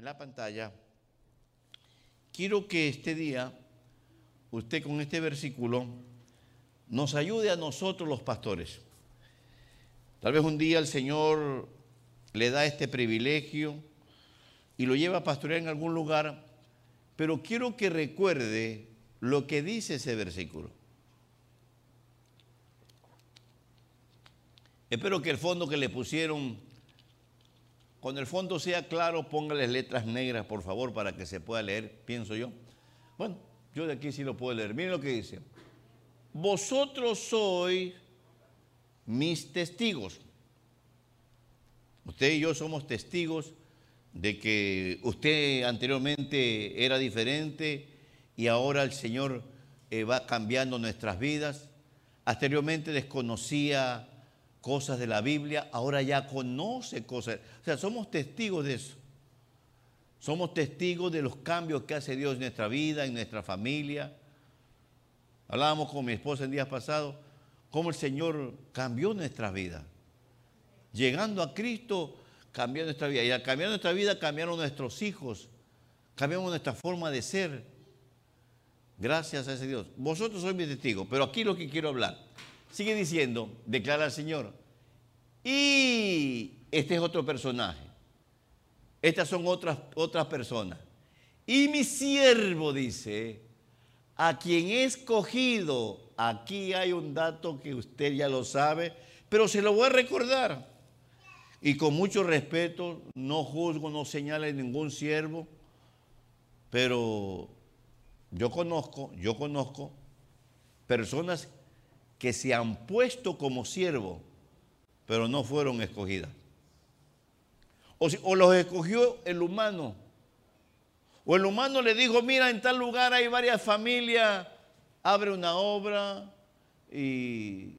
en la pantalla, quiero que este día usted con este versículo nos ayude a nosotros los pastores. Tal vez un día el Señor le da este privilegio y lo lleva a pastorear en algún lugar, pero quiero que recuerde lo que dice ese versículo. Espero que el fondo que le pusieron, cuando el fondo sea claro, póngale letras negras, por favor, para que se pueda leer, pienso yo. Bueno, yo de aquí sí lo puedo leer. Miren lo que dice. Vosotros sois mis testigos. Usted y yo somos testigos de que usted anteriormente era diferente y ahora el Señor eh, va cambiando nuestras vidas. Anteriormente desconocía cosas de la Biblia, ahora ya conoce cosas. O sea, somos testigos de eso. Somos testigos de los cambios que hace Dios en nuestra vida, en nuestra familia. Hablábamos con mi esposa el día pasado, cómo el Señor cambió nuestra vida. Llegando a Cristo, cambió nuestra vida. Y al cambiar nuestra vida, cambiaron nuestros hijos, cambiamos nuestra forma de ser. Gracias a ese Dios. Vosotros sois mis testigos, pero aquí lo que quiero hablar Sigue diciendo, declara el Señor. Y este es otro personaje. Estas son otras, otras personas. Y mi siervo dice, a quien he escogido, aquí hay un dato que usted ya lo sabe, pero se lo voy a recordar. Y con mucho respeto, no juzgo, no señalo a ningún siervo, pero yo conozco, yo conozco personas que se han puesto como siervos, pero no fueron escogidas. O, los escogió el humano. O el humano le dijo, mira, en tal lugar hay varias familias, abre una obra y,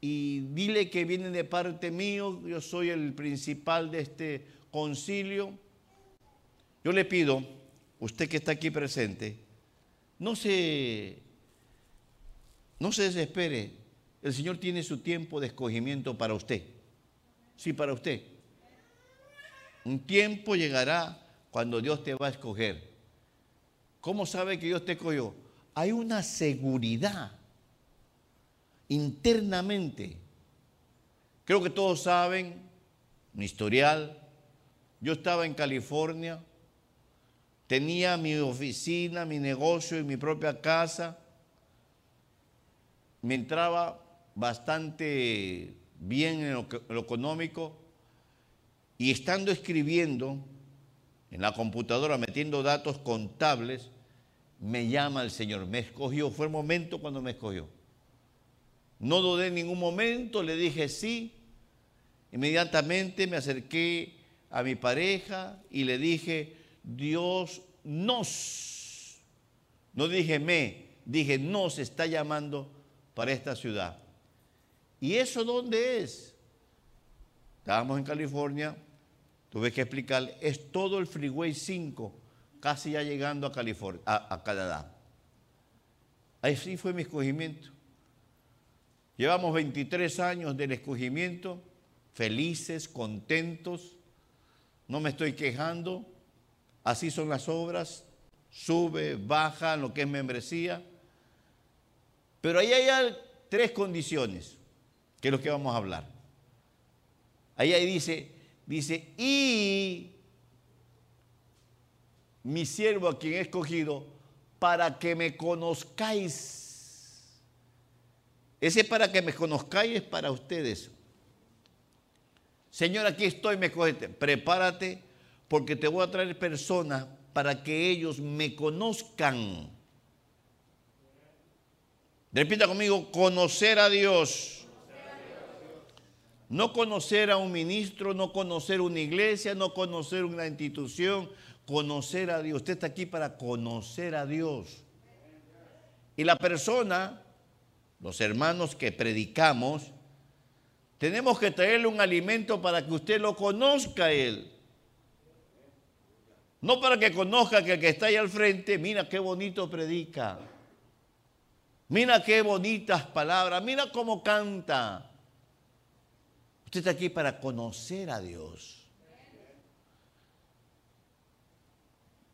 y dile que vienen de parte mío, yo soy el principal de este concilio. Yo le pido, usted que está aquí presente, no se no se desespere. El Señor tiene su tiempo de escogimiento para usted. Sí, para usted. Un tiempo llegará cuando Dios te va a escoger. ¿Cómo sabe que Dios te escogió? Hay una seguridad internamente. Creo que todos saben mi historial. Yo estaba en California, tenía mi oficina, mi negocio y mi propia casa me entraba bastante bien en lo, económico y estando escribiendo en la computadora, metiendo datos contables, me llama el Señor. Me escogió, fue el momento cuando me escogió. No dudé en ningún momento, le dije sí. Inmediatamente me acerqué a mi pareja y le dije, Dios nos, no dije me, dije nos está llamando para esta ciudad. ¿Y eso dónde es? Estábamos en California, tuve que explicar, es todo el Freeway 5, casi ya llegando a, California, a, Canadá. Así fue mi escogimiento. Llevamos 23 años del escogimiento, felices, contentos, no me estoy quejando, así son las obras, sube, baja, lo que es membresía. Pero ahí hay tres condiciones, que es lo que vamos a hablar. Ahí, ahí dice, dice, y mi siervo a quien he escogido, para que me conozcáis. Ese para que me conozcáis es para ustedes. Señor, aquí estoy, me cogete. Prepárate porque te voy a traer personas para que ellos me conozcan. Repita conmigo, conocer a Dios. No conocer a un ministro, no conocer una iglesia, no conocer una institución, conocer a Dios. Usted está aquí para conocer a Dios. Y la persona, los hermanos que predicamos, tenemos que traerle un alimento para que usted lo conozca a Él. No para que conozca que el que está ahí al frente, mira qué bonito predica. Mira qué bonitas palabras, mira cómo canta. Usted está aquí para conocer a Dios.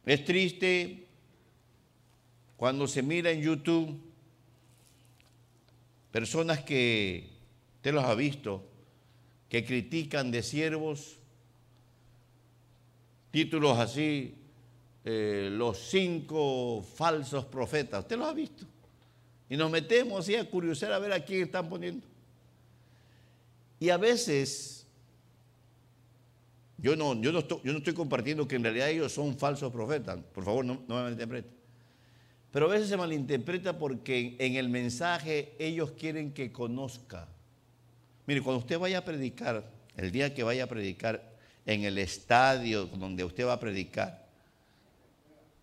Es triste cuando se mira en YouTube personas que, usted los ha visto, que critican de siervos, títulos así, eh, los cinco falsos profetas, usted los ha visto. Y nos metemos así a curiosar a ver a quién están poniendo. Y a veces, yo no, yo no, estoy, yo no estoy compartiendo que en realidad ellos son falsos profetas, por favor no, no me malinterpreten. Pero a veces se malinterpreta porque en el mensaje ellos quieren que conozca. Mire, cuando usted vaya a predicar, el día que vaya a predicar en el estadio donde usted va a predicar,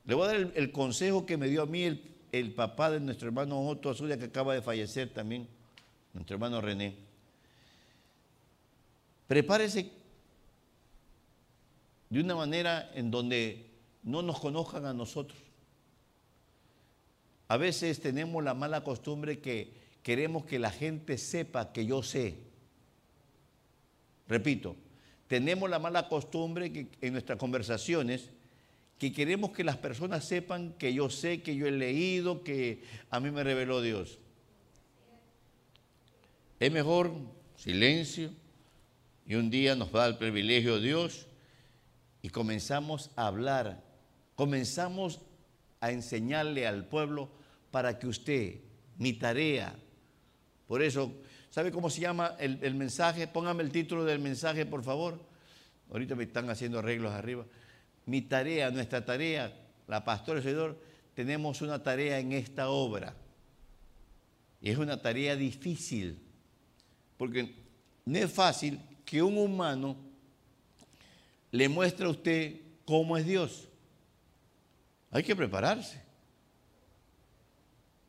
le voy a dar el, consejo que me dio a mí el, el, papá de nuestro hermano Otto Azulia, que acaba de fallecer también, nuestro hermano René. Prepárese de una manera en donde no nos conozcan a nosotros. A veces tenemos la mala costumbre que queremos que la gente sepa que yo sé. Repito, tenemos la mala costumbre que en nuestras conversaciones que queremos que las personas sepan que yo sé, que yo he leído, que a mí me reveló Dios. Es mejor silencio y un día nos da el privilegio Dios y comenzamos a hablar, comenzamos a enseñarle al pueblo para que usted, mi tarea, por eso, ¿sabe cómo se llama el, mensaje? Póngame el título del mensaje, por favor. Ahorita me están haciendo arreglos arriba. Mi tarea, nuestra tarea, la pastora y seguidor, tenemos una tarea en esta obra. Y es una tarea difícil, porque no es fácil que un humano le muestre a usted cómo es Dios. Hay que prepararse.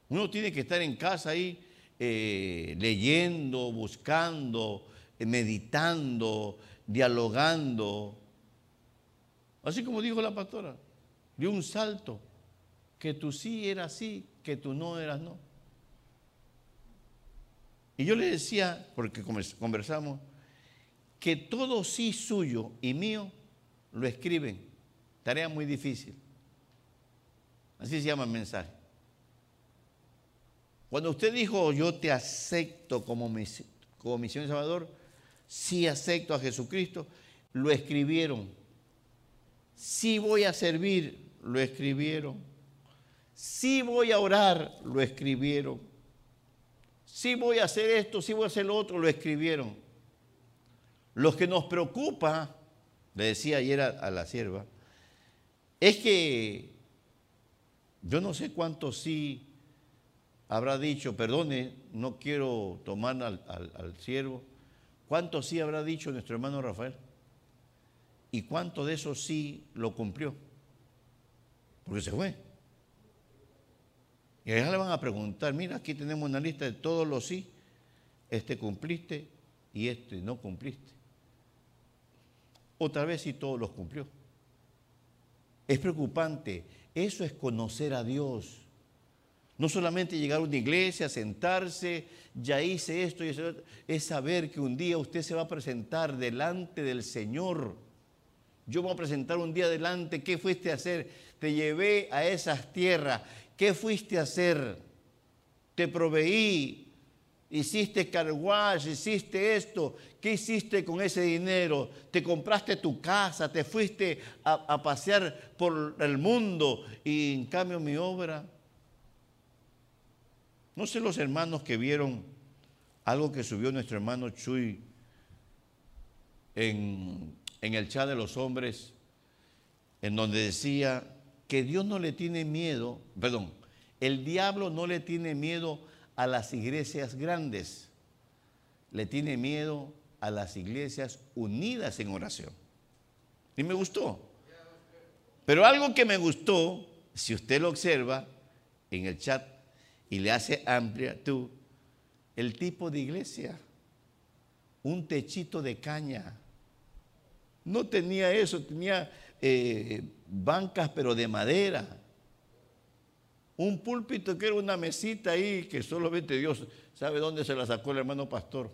Uno tiene que estar en casa ahí eh, leyendo, buscando, meditando, dialogando. Así como dijo la pastora, dio un salto, que tú sí eras sí, que tú no eras no. Y yo le decía, porque conversamos, que todo sí suyo y mío lo escriben. Tarea muy difícil. Así se llama el mensaje. Cuando usted dijo, yo te acepto como, como misión de Salvador, sí acepto a Jesucristo, lo escribieron. Sí voy a servir, lo escribieron. Sí voy a orar, lo escribieron. Sí voy a hacer esto, sí voy a hacer lo otro, lo escribieron. Lo que nos preocupa, le decía ayer a, la sierva, es que yo no sé cuántos sí habrá dicho, perdone, no quiero tomar al, al, siervo. ¿Cuántos sí habrá dicho nuestro hermano Rafael? ¿Y cuánto de eso sí lo cumplió? Porque se fue. Y allá le van a preguntar, mira, aquí tenemos una lista de todos los sí. Este cumpliste y este no cumpliste. Otra vez sí todos los cumplió. Es preocupante. Eso es conocer a Dios. No solamente llegar a una iglesia, sentarse, ya hice esto y eso, es saber que un día usted se va a presentar delante del Señor. Yo voy a presentar un día delante, ¿qué fuiste a hacer? Te llevé a esas tierras, ¿qué fuiste a hacer? Te proveí, hiciste carwash, hiciste esto, ¿qué hiciste con ese dinero? Te compraste tu casa, te fuiste a, a, pasear por el mundo y en cambio mi obra. No sé los hermanos que vieron algo que subió nuestro hermano Chuy en, en el chat de los hombres, en donde decía que Dios no le tiene miedo, perdón, el diablo no le tiene miedo a las iglesias grandes, le tiene miedo a las iglesias unidas en oración. Y me gustó. Pero algo que me gustó, si usted lo observa en el chat y le hace amplia tú, el tipo de iglesia, un techito de caña. No tenía eso, tenía eh, bancas pero de madera un púlpito que era una mesita ahí que solamente Dios sabe dónde se la sacó el hermano pastor.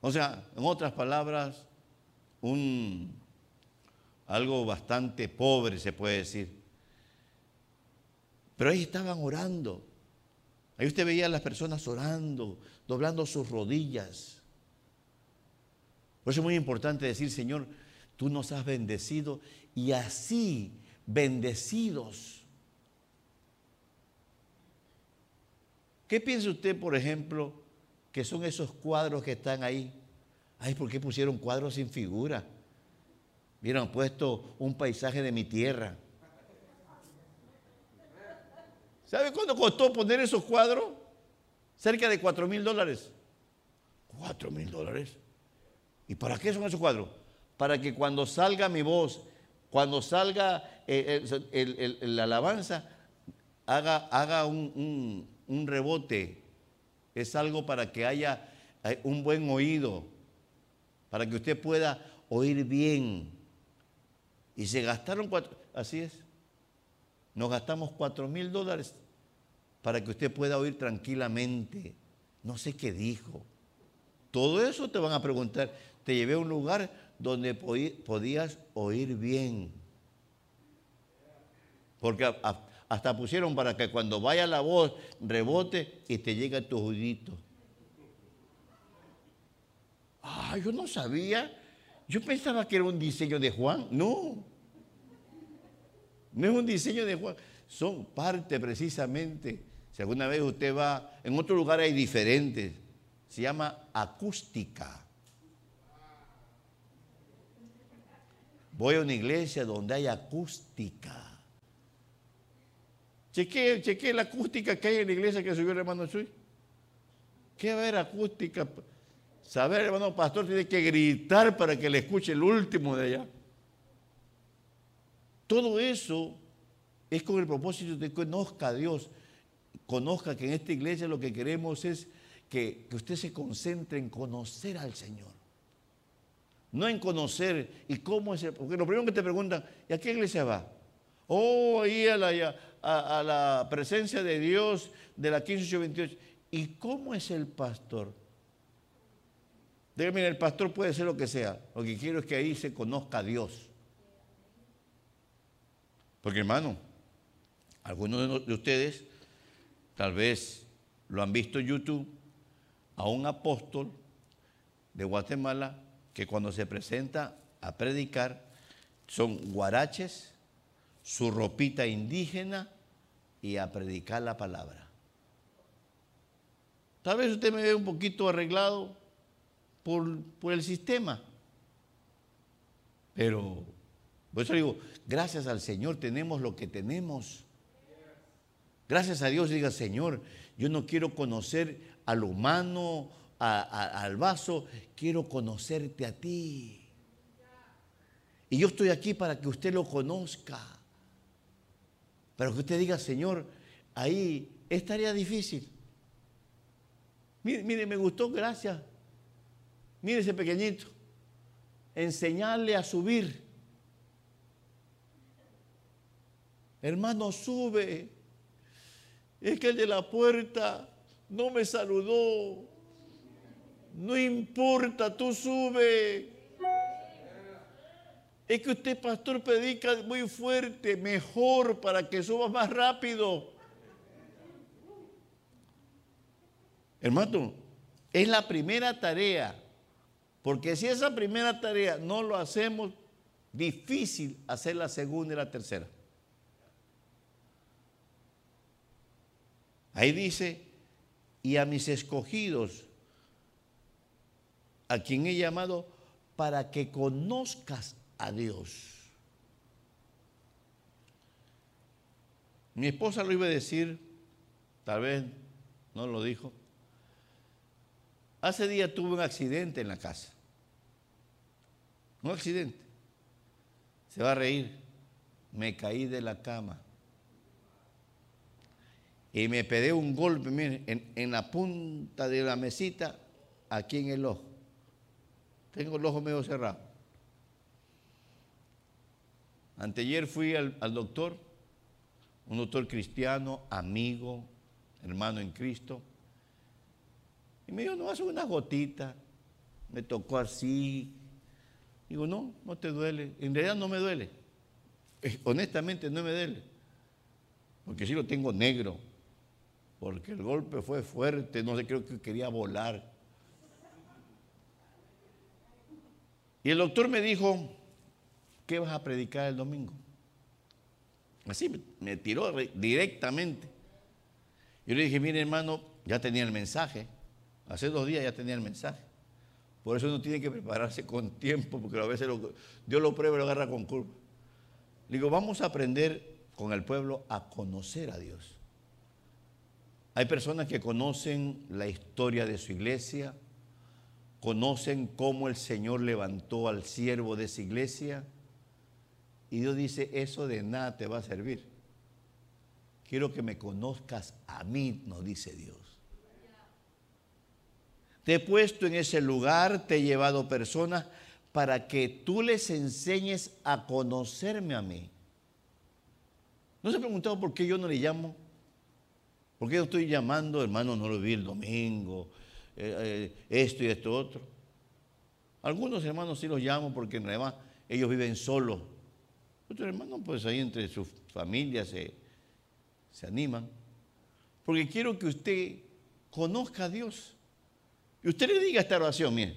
O sea, en otras palabras, un, algo bastante pobre se puede decir. Pero ahí estaban orando. Ahí usted veía a las personas orando, doblando sus rodillas. Por eso es muy importante decir, Señor, tú nos has bendecido y así bendecidos. ¿Qué piensa usted, por ejemplo, que son esos cuadros que están ahí? Ay, ¿por qué pusieron cuadros sin figura? Hubieran puesto un paisaje de mi tierra. ¿Sabe cuánto costó poner esos cuadros? Cerca de 4 mil dólares. 4 mil dólares. ¿Y para qué son esos cuadros? Para que cuando salga mi voz, cuando salga eh, eh, la alabanza, haga, haga un, un rebote. Es algo para que haya eh, un buen oído, para que usted pueda oír bien. Y se gastaron cuatro, así es. Nos gastamos cuatro mil dólares para que usted pueda oír tranquilamente. No sé qué dijo. Todo eso te van a preguntar. Te llevé a un lugar donde podías oír bien. Porque hasta pusieron para que cuando vaya la voz rebote y te llegue a tu oídito. Ah, yo no sabía. Yo pensaba que era un diseño de Juan. No. No es un diseño de Juan. Son parte precisamente si alguna vez usted va, en otro lugar hay diferentes, se llama acústica. Voy a una iglesia donde hay acústica. Chequee, la acústica que hay en la iglesia que subió el hermano Chuy. ¿Qué va a haber acústica? Saber, hermano pastor, tiene que gritar para que le escuche el último de allá. Todo eso es con el propósito de que conozca a Dios conozca que en esta iglesia lo que queremos es que, usted se concentre en conocer al Señor. No en conocer y cómo es. Porque lo primero que te preguntan, ¿y a qué iglesia va? Oh, ahí a la, a, la presencia de Dios de la 1528. ¿Y cómo es el pastor? Dígame, el pastor puede ser lo que sea. Lo que quiero es que ahí se conozca a Dios. Porque hermano, algunos de ustedes tal vez lo han visto en YouTube, a un apóstol de Guatemala que cuando se presenta a predicar son guaraches, su ropita indígena y a predicar la palabra. Tal vez usted me ve un poquito arreglado por, por el sistema, pero por eso digo, gracias al Señor tenemos lo que tenemos. Gracias a Dios diga, Señor, yo no quiero conocer al humano, al vaso, quiero conocerte a ti. Y yo estoy aquí para que usted lo conozca. Para que usted diga, Señor, ahí estaría difícil. Mire, mire, me gustó, gracias. Mire ese pequeñito. Enseñarle a subir. Hermano, sube es que de la puerta no me saludó. No importa, tú sube. Es que usted, pastor, predica muy fuerte, mejor para que suba más rápido. Hermano, es la primera tarea, porque si esa primera tarea no lo hacemos, difícil hacer la segunda y la tercera. Ahí dice, y a mis escogidos, a quien he llamado, para que conozcas a Dios. Mi esposa lo iba a decir, tal vez no lo dijo. Hace día tuve un accidente en la casa. Un accidente. Se va a reír. Me caí de la cama y me pedí un golpe, miren, en, la punta de la mesita, aquí en el ojo. Tengo el ojo medio cerrado. Anteayer fui al, doctor, un doctor cristiano, amigo, hermano en Cristo, y me dijo, no, hace una gotita. Me tocó así, Digo, no, no te duele. En realidad no me duele. Honestamente no me duele. Porque sí lo tengo negro. Porque el golpe fue fuerte. No sé, creo que quería volar. Y el doctor me dijo, ¿qué vas a predicar el domingo? Así me, tiró directamente. Yo le dije, mire hermano, ya tenía el mensaje. Hace dos días ya tenía el mensaje. Por eso uno tiene que prepararse con tiempo, porque a veces Dios lo prueba y lo agarra con curva. Digo, vamos a aprender con el pueblo a conocer a Dios. Hay personas que conocen la historia de su iglesia, conocen cómo el Señor levantó al siervo de esa iglesia, y Dios dice, eso de nada te va a servir. Quiero que me conozcas a mí, nos dice Dios. Te he puesto en ese lugar, te he llevado personas para que tú les enseñes a conocerme a mí. ¿No se ha preguntado por qué yo no le llamo? ¿Por qué yo estoy llamando, hermano, no lo vi el domingo, eh, eh, esto y esto otro? Algunos hermanos sí los llamo porque además ellos viven solos. Otros hermanos, pues ahí entre sus familias se, se animan. Porque quiero que usted conozca a Dios. Y usted le diga esta oración, mire,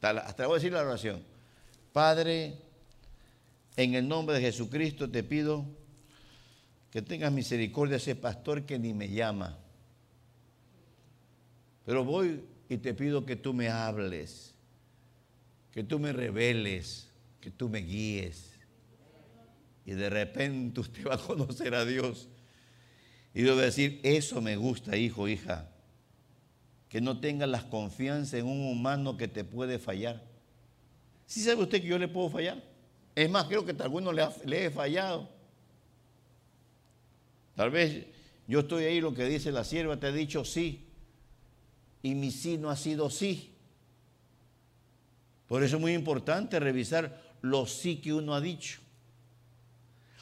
hasta, voy a decir la oración. Padre, en el nombre de Jesucristo te pido que tengas misericordia de ese pastor que ni me llama. Pero voy y te pido que tú me hables, que tú me reveles, que tú me guíes. Y de repente usted va a conocer a Dios. Y yo voy a decir, eso me gusta, hijo, hija que no tengas la confianza en un humano que te puede fallar. ¿Sí sabe usted que yo le puedo fallar? Es más, creo que a alguno le, le he fallado. Tal vez yo estoy ahí, lo que dice la sierva, te ha dicho sí, y mi sí no ha sido sí. Por eso es muy importante revisar los sí que uno ha dicho.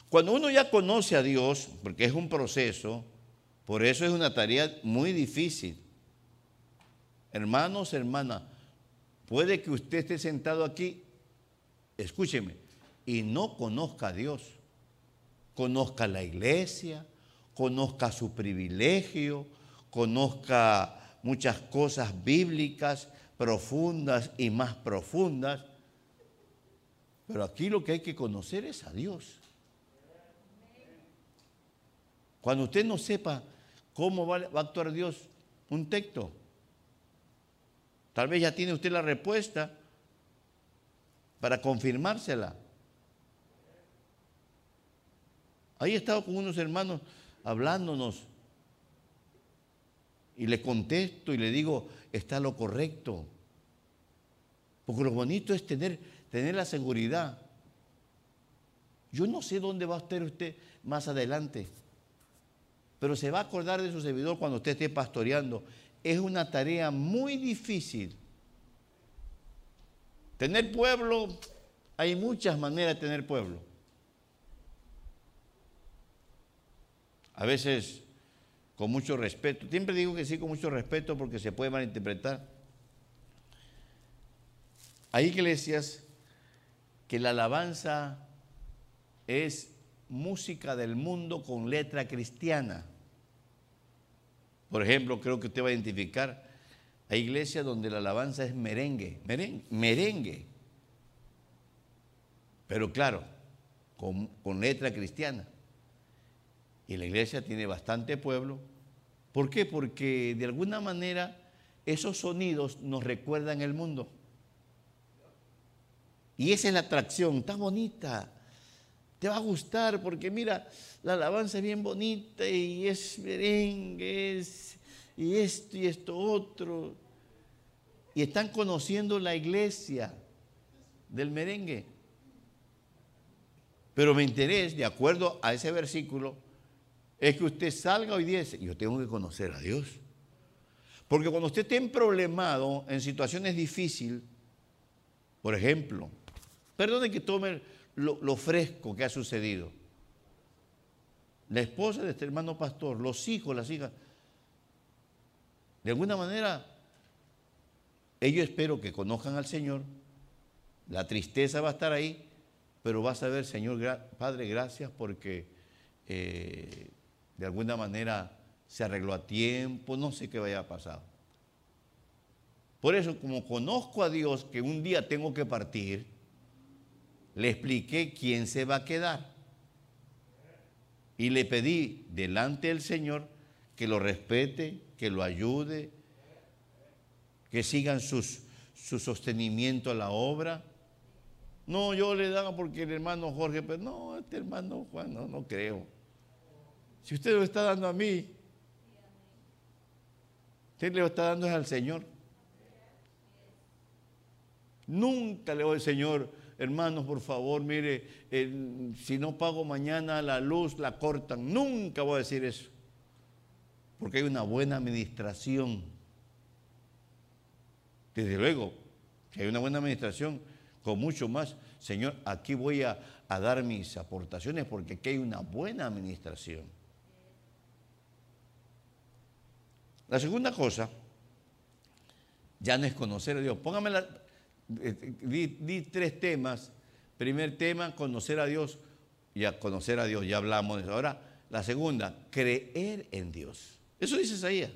Cuando uno ya conoce a Dios, porque es un proceso, por eso es una tarea muy difícil. Hermanos, hermanas, puede que usted esté sentado aquí, escúcheme, y no conozca a Dios. Conozca la iglesia, conozca su privilegio, conozca muchas cosas bíblicas profundas y más profundas. Pero aquí lo que hay que conocer es a Dios. Cuando usted no sepa cómo va, a actuar Dios, un texto, Tal vez ya tiene usted la respuesta para confirmársela. Ahí he estado con unos hermanos hablándonos y le contesto y le digo, está lo correcto. Porque lo bonito es tener, tener la seguridad. Yo no sé dónde va a estar usted más adelante, pero se va a acordar de su servidor cuando usted esté pastoreando es una tarea muy difícil. Tener pueblo, hay muchas maneras de tener pueblo. A veces con mucho respeto. Siempre digo que sí con mucho respeto porque se puede malinterpretar. Hay iglesias que la alabanza es música del mundo con letra cristiana. Por ejemplo, creo que usted va a identificar, hay iglesias donde la alabanza es merengue, merengue, merengue. Pero claro, con, con letra cristiana. Y la iglesia tiene bastante pueblo. ¿Por qué? Porque de alguna manera esos sonidos nos recuerdan el mundo. Y esa es la atracción, está bonita. Te va a gustar porque mira, la alabanza es bien bonita y es merengue, y esto y esto otro. Y están conociendo la iglesia del merengue. Pero mi interés, de acuerdo a ese versículo, es que usted salga hoy día y dice, yo tengo que conocer a Dios. Porque cuando usted esté problemado en situaciones difíciles, por ejemplo, perdone que tome lo, fresco que ha sucedido. La esposa de este hermano pastor, los hijos, las hijas, de alguna manera, ellos espero que conozcan al Señor, La tristeza va a estar ahí, pero vas a ver, Señor Padre, gracias porque eh, de alguna manera se arregló a tiempo, no sé qué vaya a pasar. Por eso, como conozco a Dios que un día tengo que partir, le expliqué quién se va a quedar. Y le pedí delante del Señor que lo respete, que lo ayude, que sigan sus, su sostenimiento a la obra. No, yo le daba porque el hermano Jorge, pero no, este hermano Juan, no, no creo. Si usted lo está dando a mí, usted le está dando al Señor. Nunca le voy al Señor, hermanos, por favor, mire, si no pago mañana la luz, la cortan. Nunca voy a decir eso. Porque hay una buena administración. Desde luego, si hay una buena administración, con mucho más, Señor, aquí voy a, a dar mis aportaciones porque aquí hay una buena administración. La segunda cosa, ya no es conocer a Dios. Póngame la, eh, di, tres temas. Primer tema, conocer a Dios. Y a conocer a Dios, ya hablamos de eso. Ahora, la segunda, creer en Dios. Eso dice Isaías.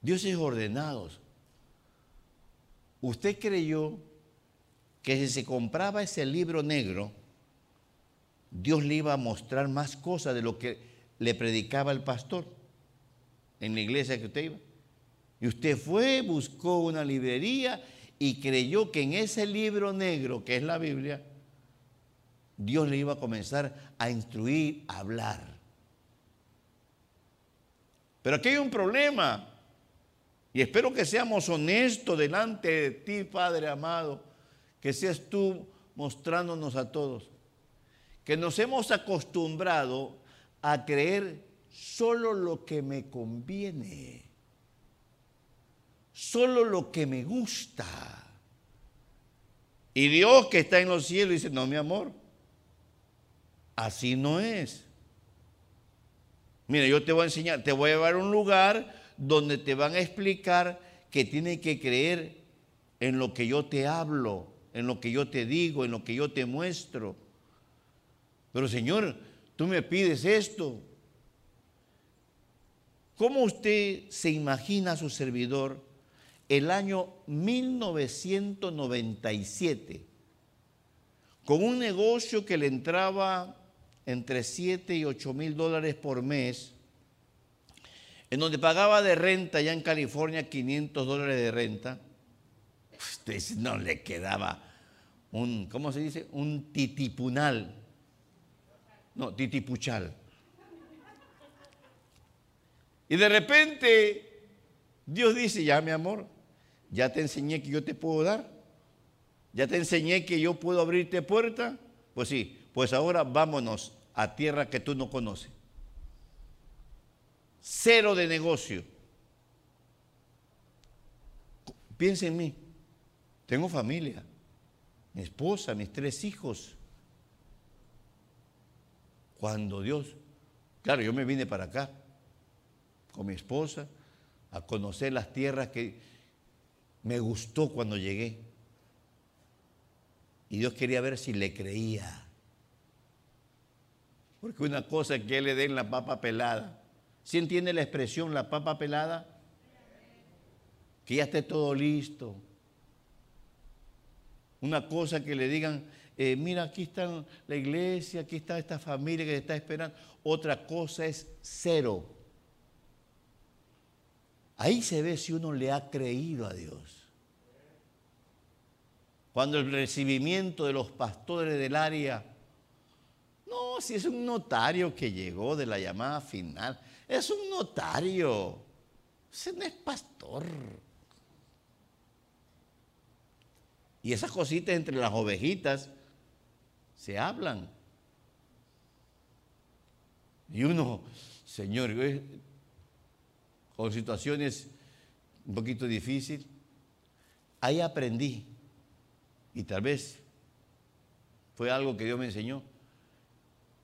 Dios es ordenado. Usted creyó que si se compraba ese libro negro, Dios le iba a mostrar más cosas de lo que le predicaba el pastor en la iglesia que usted iba. Y usted fue, buscó una librería y creyó que en ese libro negro, que es la Biblia, Dios le iba a comenzar a instruir, a hablar. Pero aquí hay un problema. Y espero que seamos honestos delante de ti, Padre amado, que seas tú mostrándonos a todos, que nos hemos acostumbrado a creer solo lo que me conviene solo lo que me gusta. Y Dios que está en los cielos dice, no, mi amor, así no es. Mira, yo te voy a enseñar, te voy a llevar a un lugar donde te van a explicar que tienes que creer en lo que yo te hablo, en lo que yo te digo, en lo que yo te muestro. Pero Señor, tú me pides esto. ¿Cómo usted se imagina a su servidor el año 1997 con un negocio que le entraba entre 7 y 8 mil dólares por mes, en donde pagaba de renta ya en California 500 dólares de renta, usted no le quedaba un, ¿cómo se dice? Un titipunal. No, titipuchal. Y de repente Dios dice, ya mi amor, ya te enseñé que yo te puedo dar. Ya te enseñé que yo puedo abrirte puerta. Pues sí, pues ahora vámonos a tierra que tú no conoces. Cero de negocio. Piensa en mí. Tengo familia, mi esposa, mis tres hijos. Cuando Dios, claro, yo me vine para acá con mi esposa a conocer las tierras que me gustó cuando llegué. Y Dios quería ver si le creía. Porque una cosa es que le den la papa pelada. ¿Sí entiende la expresión la papa pelada? Que ya esté todo listo. Una cosa que le digan, eh, mira, aquí está la iglesia, aquí está esta familia que está esperando. Otra cosa es cero. Ahí se ve si uno le ha creído a Dios. Cuando el recibimiento de los pastores del área, no, si es un notario que llegó de la llamada final, es un notario, ese no es pastor. Y esas cositas entre las ovejitas se hablan. Y uno, Señor, con situaciones un poquito difíciles, ahí aprendí, y tal vez fue algo que Dios me enseñó,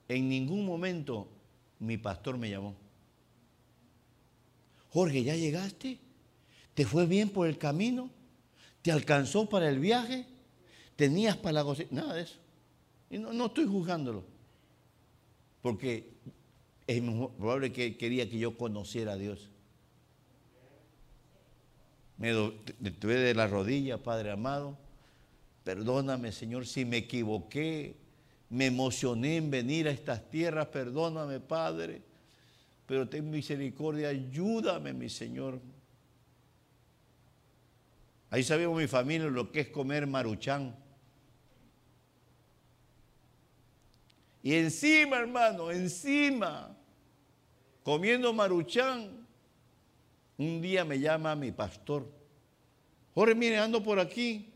en ningún momento mi pastor me llamó. Jorge, ¿ya llegaste? ¿Te fue bien por el camino? ¿Te alcanzó para el viaje? tenías para la nada de eso. Y no, estoy juzgándolo, porque es probable que quería que yo conociera a Dios. Me detuve de la rodilla, Padre amado. Perdóname, Señor, si me equivoqué. Me emocioné en venir a estas tierras. Perdóname, Padre. Pero ten misericordia. Ayúdame, mi Señor. Ahí sabemos mi familia lo que es comer maruchán. Y encima, hermano, encima, comiendo maruchán, un día me llama mi pastor. Jorge, mire, ando por aquí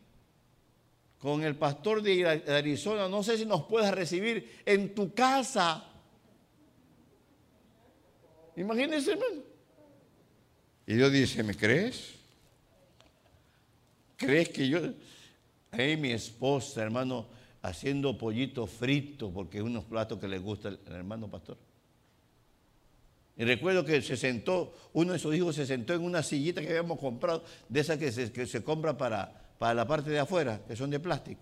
con el pastor de Arizona. No sé si nos puedes recibir en tu casa. Imagínense, hermano. Y Dios dice, ¿me crees? ¿Crees que yo... Ahí mi esposa, hermano, haciendo pollito frito, porque es unos platos que le gusta al hermano pastor. Y recuerdo que se sentó, uno de sus hijos se sentó en una sillita que habíamos comprado, de esas que se, compra para, para la parte de afuera, que son de plástico.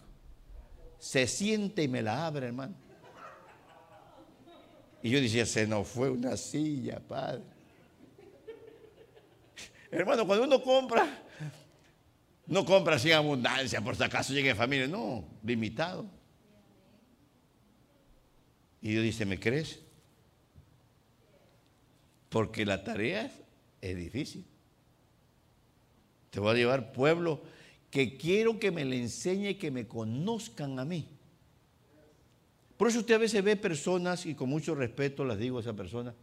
Se siente y me la abre, hermano. Y yo decía, se nos fue una silla, padre. Hermano, cuando uno compra, no compra sin abundancia, por si acaso llegue familia, no, limitado. Y Dios dice, ¿me crees? Porque la tarea es, difícil. Te voy a llevar pueblo que quiero que me le enseñe, que me conozcan a mí. Por eso usted a veces ve personas, y con mucho respeto las digo a esa persona,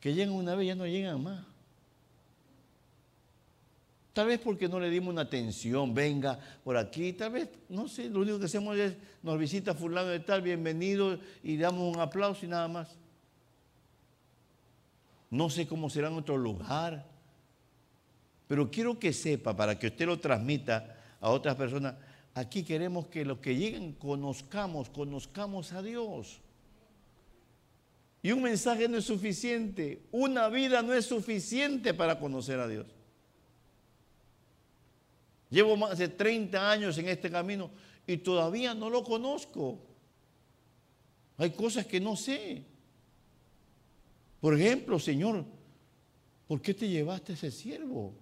que llegan una vez y ya no llegan más. Tal vez porque no le dimos una atención, venga por aquí, tal vez, no sé, lo único que hacemos es, nos visita fulano de tal, bienvenido, y damos un aplauso y nada más. No sé cómo será en otro lugar. Pero quiero que sepa, para que usted lo transmita a otras personas, aquí queremos que los que lleguen conozcamos, conozcamos a Dios. Y un mensaje no es suficiente, una vida no es suficiente para conocer a Dios. Llevo más de 30 años en este camino y todavía no lo conozco. Hay cosas que no sé. Por ejemplo, Señor, ¿por qué te llevaste ese siervo?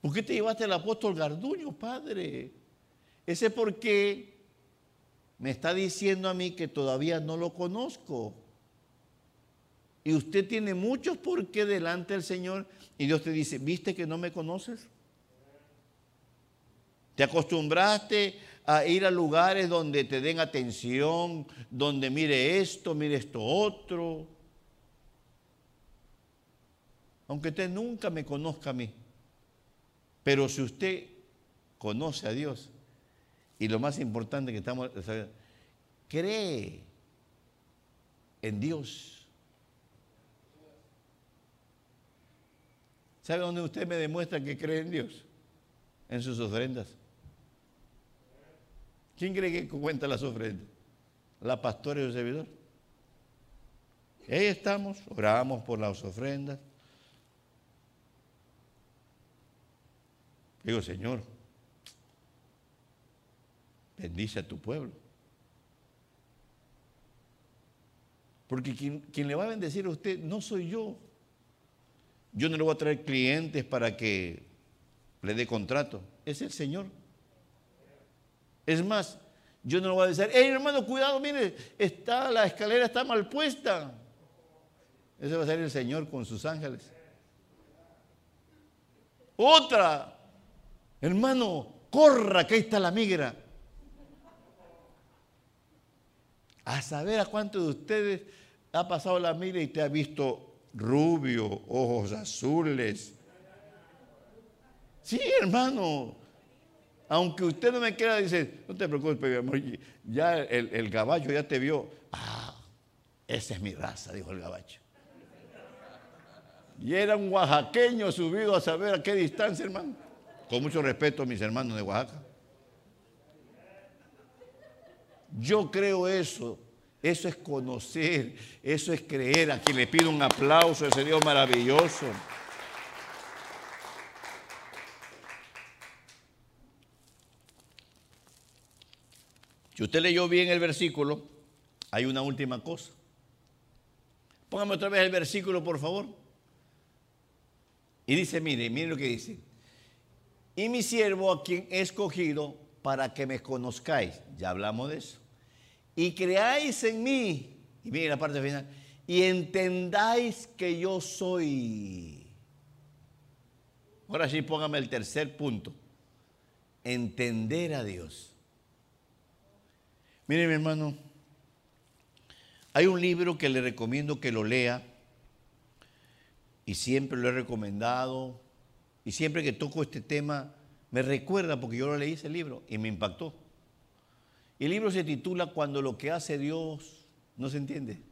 ¿Por qué te llevaste al apóstol Garduño, Padre? Ese porque me está diciendo a mí que todavía no lo conozco. Y usted tiene muchos por qué delante del Señor. Y Dios te dice, ¿viste que no me conoces? ¿Te acostumbraste a ir a lugares donde te den atención, donde mire esto, mire esto otro. Aunque usted nunca me conozca a mí, pero si usted conoce a Dios, y lo más importante que estamos, cree en Dios. ¿Sabe dónde usted me demuestra que cree en Dios? En sus ofrendas. ¿Quién cree que cuenta las ofrendas? La pastora y el servidor. Ahí estamos, oramos por las ofrendas. Digo, Señor, bendice a tu pueblo. Porque quien, quien, le va a bendecir a usted no soy yo. Yo no le voy a traer clientes para que le dé contrato. Es el Señor. Es más, yo no lo voy a decir, hey hermano, cuidado, mire, está, la escalera está mal puesta. Ese va a ser el Señor con sus ángeles. Otra, hermano, corra, que ahí está la migra. A saber a cuántos de ustedes ha pasado la migra y te ha visto rubio, ojos azules. Sí, hermano, aunque usted no me quiera decir, no te preocupes, amor, ya el, el gabacho ya te vio. Ah, esa es mi raza, dijo el gabacho. Y era un oaxaqueño subido a saber a qué distancia, hermano. Con mucho respeto a mis hermanos de Oaxaca. Yo creo eso. Eso es conocer, eso es creer. A quien le pido un aplauso a ese Dios maravilloso. Si usted leyó bien el versículo, hay una última cosa. Póngame otra vez el versículo, por favor. Y dice, mire, mire lo que dice. Y mi siervo a quien he escogido para que me conozcáis. Ya hablamos de eso. Y creáis en mí. Y mire la parte final. Y entendáis que yo soy. Ahora sí, póngame el tercer punto. Entender a Dios. Mire, mi hermano. Hay un libro que le recomiendo que lo lea y siempre lo he recomendado y siempre que toco este tema me recuerda porque yo lo leí ese libro y me impactó. El libro se titula Cuando lo que hace Dios no se entiende.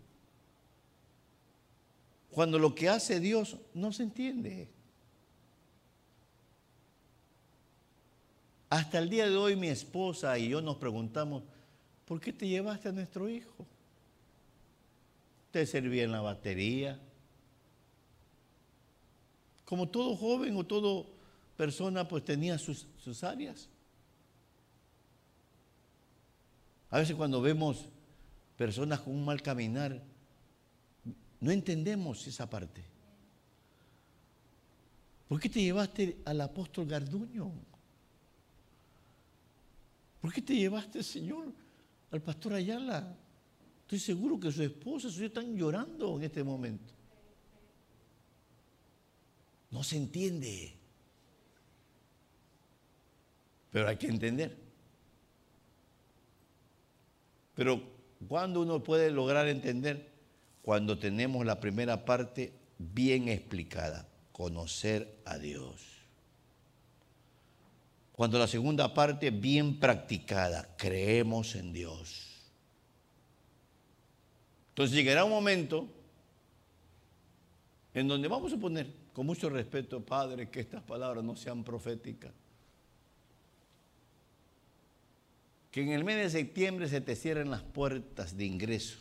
Cuando lo que hace Dios no se entiende. Hasta el día de hoy mi esposa y yo nos preguntamos, ¿por qué te llevaste a nuestro hijo? Te servía en la batería. Como todo joven o todo persona, pues tenía sus, sus áreas. A veces cuando vemos personas con un mal caminar, no entendemos esa parte. ¿Por qué te llevaste al apóstol Garduño? ¿Por qué te llevaste, Señor, al pastor Ayala? Estoy seguro que su esposa, su hijo están llorando en este momento. No se entiende. Pero hay que entender. Pero ¿cuándo uno puede lograr entender? Cuando tenemos la primera parte bien explicada, conocer a Dios. Cuando la segunda parte bien practicada, creemos en Dios. Entonces llegará un momento en donde vamos a poner, con mucho respeto, Padre, que estas palabras no sean proféticas. Que en el mes de septiembre se te cierren las puertas de ingreso.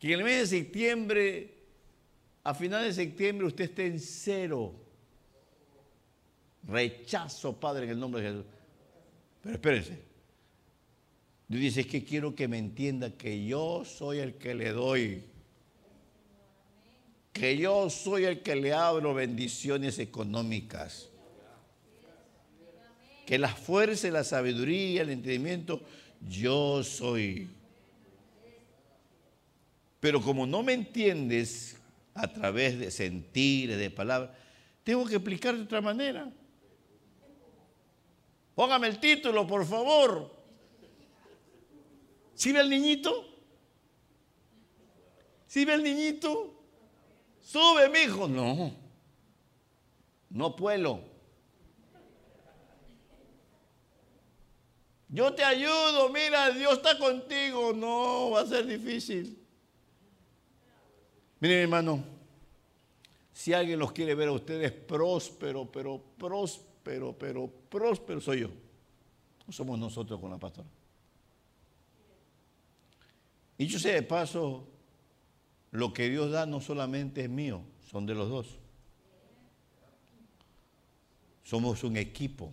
Que en el mes de septiembre, a finales de septiembre, usted esté en cero. Rechazo, Padre, en el nombre de Jesús. Pero espérense. Dios dice, es que quiero que me entienda que yo soy el que le doy. Que yo soy el que le abro bendiciones económicas. Que la fuerza, la sabiduría, el entendimiento, yo soy. Pero como no me entiendes a través de sentir, de palabras, tengo que explicar de otra manera. Póngame el título, por favor. ¿Sí ve el niñito? ¿Sí ve el niñito? Sube, mi hijo. No. No puedo. Yo te ayudo, mira, Dios está contigo. No, va a ser difícil. Miren, hermano, si alguien los quiere ver a ustedes próspero, pero próspero, pero próspero soy yo. No somos nosotros con la pastora. Y yo sé de paso, lo que Dios da no solamente es mío, son de los dos. Somos un equipo.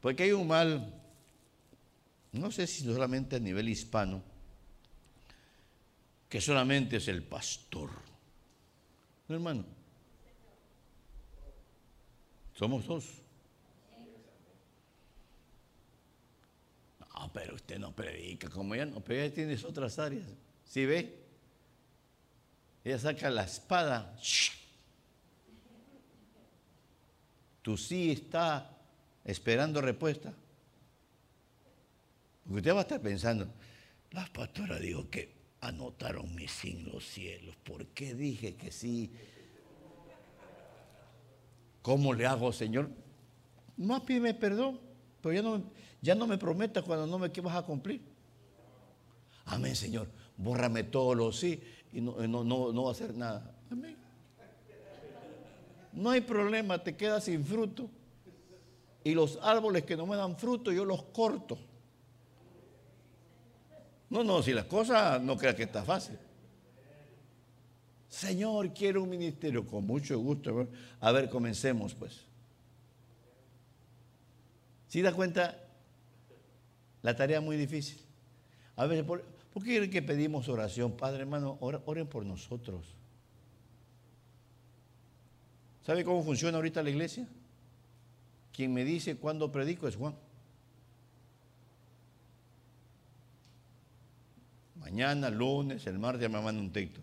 Porque hay un mal, no sé si solamente a nivel hispano, que solamente es el pastor. No, hermano. Somos dos. pero usted no predica, como ella no, pero ella tiene otras áreas. ¿Sí ve? Ella saca la espada. Tú sí está esperando respuesta. Porque usted va a estar pensando, la pastora dijo que anotaron mis signos cielos. ¿Por qué dije que sí? ¿Cómo le hago, Señor? Más pídeme perdón, pero ya no, ya no me prometas cuando no me vas a cumplir. Amén, Señor. Bórrame todos los sí y no, no, no, va a hacer nada. Amén. No hay problema, te quedas sin fruto. Y los árboles que no me dan fruto, yo los corto. No, no, si las cosas no creas que está fácil. Señor, quiero un ministerio con mucho gusto. A ver, comencemos pues. ¿Sí da cuenta? La tarea es muy difícil. A veces, ¿por, ¿por qué que pedimos oración? Padre, hermano, oren por nosotros. ¿Sabe cómo funciona ahorita la iglesia? Quien me dice cuándo predico es Juan. Mañana, lunes, el martes me manda un texto.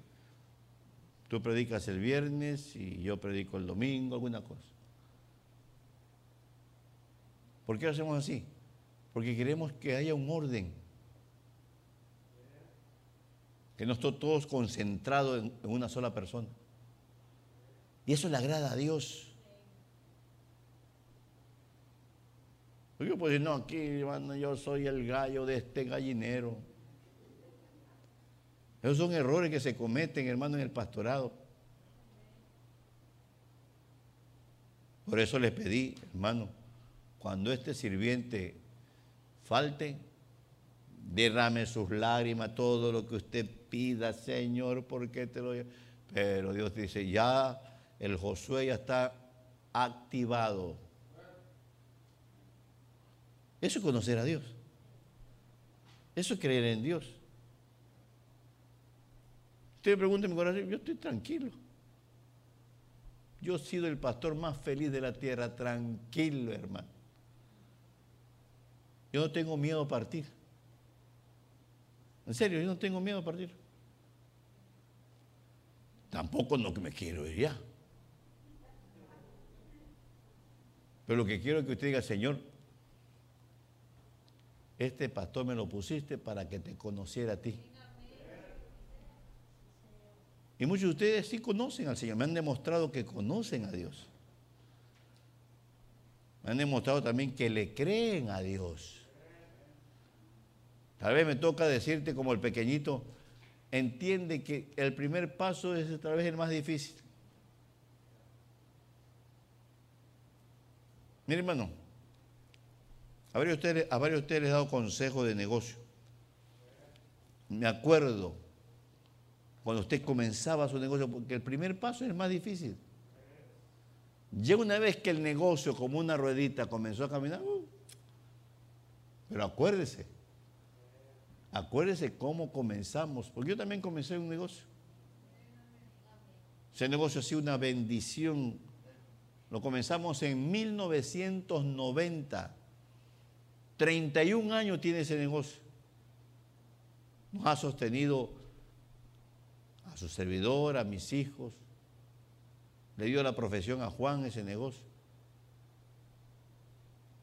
Tú predicas el viernes y yo predico el domingo, alguna cosa. ¿Por qué hacemos así? Porque queremos que haya un orden. Que no estén todos concentrados en, una sola persona. Y eso le agrada a Dios. Yo puedo decir, no, aquí yo soy el gallo de este gallinero. Esos son errores que se cometen, hermano, en el pastorado. Por eso les pedí, hermano, cuando este sirviente falte, derrame sus lágrimas, todo lo que usted pida, Señor, porque te lo... Pero Dios dice, ya el Josué ya está activado. Eso es conocer a Dios. Eso es creer en Dios. Usted me pregunta en mi corazón, yo estoy tranquilo. Yo he sido el pastor más feliz de la tierra, tranquilo, hermano. Yo no tengo miedo a partir. En serio, yo no tengo miedo a partir. Tampoco no que me quiero ir ya. Pero lo que quiero es que usted diga, Señor, este pastor me lo pusiste para que te conociera a ti. Y muchos de ustedes sí conocen al Señor, me han demostrado que conocen a Dios. Me han demostrado también que le creen a Dios. Tal vez me toca decirte como el pequeñito, entiende que el primer paso es tal vez el más difícil. Mire hermano, a varios, ustedes, de ustedes les he dado consejos de negocio. Me acuerdo cuando usted comenzaba su negocio, porque el primer paso es el más difícil. Llega una vez que el negocio, como una ruedita, comenzó a caminar, uh, pero acuérdese, acuérdese cómo comenzamos, porque yo también comencé un negocio. Ese negocio ha sido una bendición. Lo comenzamos en 1990. 31 años tiene ese negocio. Nos ha sostenido su servidor, a mis hijos. Le dio la profesión a Juan ese negocio.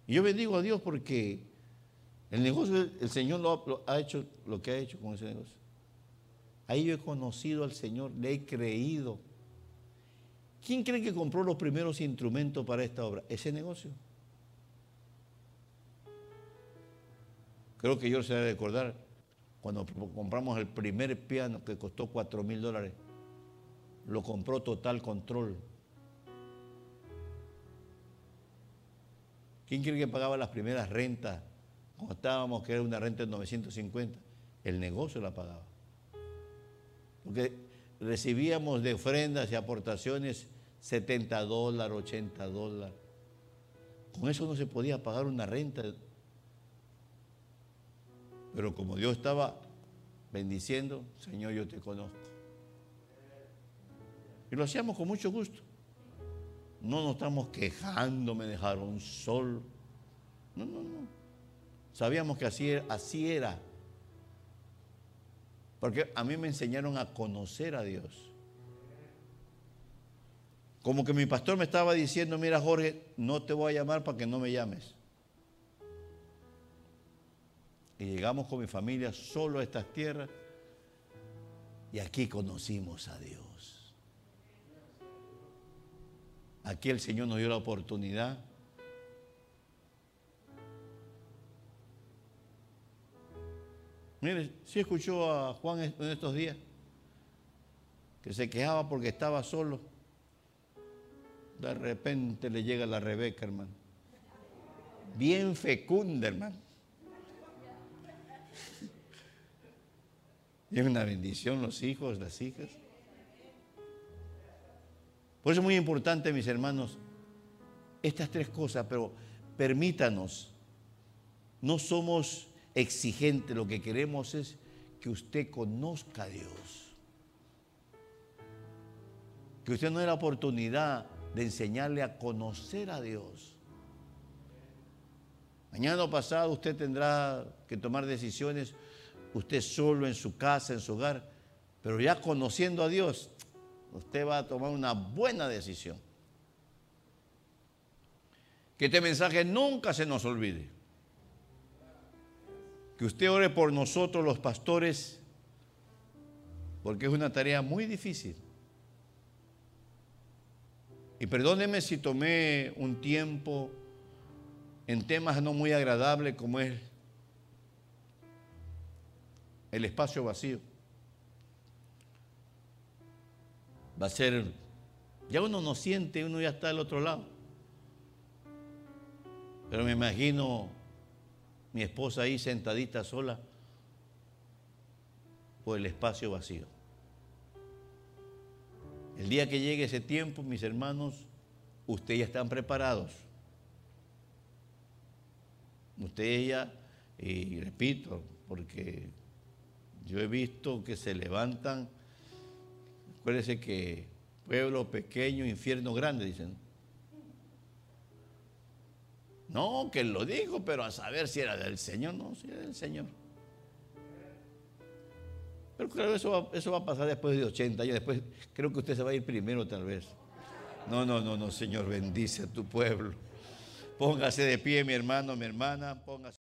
Y yo bendigo a Dios porque el negocio, el Señor lo, ha hecho lo que ha hecho con ese negocio. Ahí yo he conocido al Señor, le he creído. ¿Quién cree que compró los primeros instrumentos para esta obra? Ese negocio. Creo que yo se debe recordar cuando compramos el primer piano que costó 4 mil dólares, lo compró Total Control. ¿Quién cree que pagaba las primeras rentas? Cuando estábamos, que era una renta de 950, el negocio la pagaba. Porque recibíamos de ofrendas y aportaciones 70 dólares, 80 dólares. Con eso no se podía pagar una renta pero como Dios estaba bendiciendo, Señor, yo te conozco. Y lo hacíamos con mucho gusto. No nos estamos quejando, me dejaron solo. No, no, no. Sabíamos que así era, así era. Porque a mí me enseñaron a conocer a Dios. Como que mi pastor me estaba diciendo, mira Jorge, no te voy a llamar para que no me llames. Y llegamos con mi familia solo a estas tierras y aquí conocimos a Dios. Aquí el Señor nos dio la oportunidad Mire, sí escuchó a Juan en estos días, que se quejaba porque estaba solo. De repente le llega la Rebeca, hermano. Bien fecunda, hermano. Y es una bendición los hijos, las hijas. Por eso es muy importante, mis hermanos, estas tres cosas, pero permítanos no somos exigentes, lo que queremos es que usted conozca a Dios. Que usted no dé la oportunidad de enseñarle a conocer a Dios. Mañana o pasado usted tendrá que tomar decisiones, usted solo en su casa, en su hogar, pero ya conociendo a Dios, usted va a tomar una buena decisión. Que este mensaje nunca se nos olvide. Que usted ore por nosotros los pastores, porque es una tarea muy difícil. Y perdóneme si tomé un tiempo en temas no muy agradables como es el espacio vacío. Va a ser, ya uno no siente, uno ya está al otro lado. Pero me imagino mi esposa ahí sentadita sola por el espacio vacío. El día que llegue ese tiempo, mis hermanos, ustedes ya están preparados. Ustedes ya, y repito, porque yo he visto que se levantan, acuérdense que pueblo pequeño, infierno grande, dicen. No, que lo dijo, pero a saber si era del Señor, no, si era del Señor. Pero claro, eso eso va a pasar después de 80 años. Después creo que usted se va a ir primero tal vez. No, no, no, no, Señor, bendice a tu pueblo. Póngase de pie, mi hermano, mi hermana, póngase.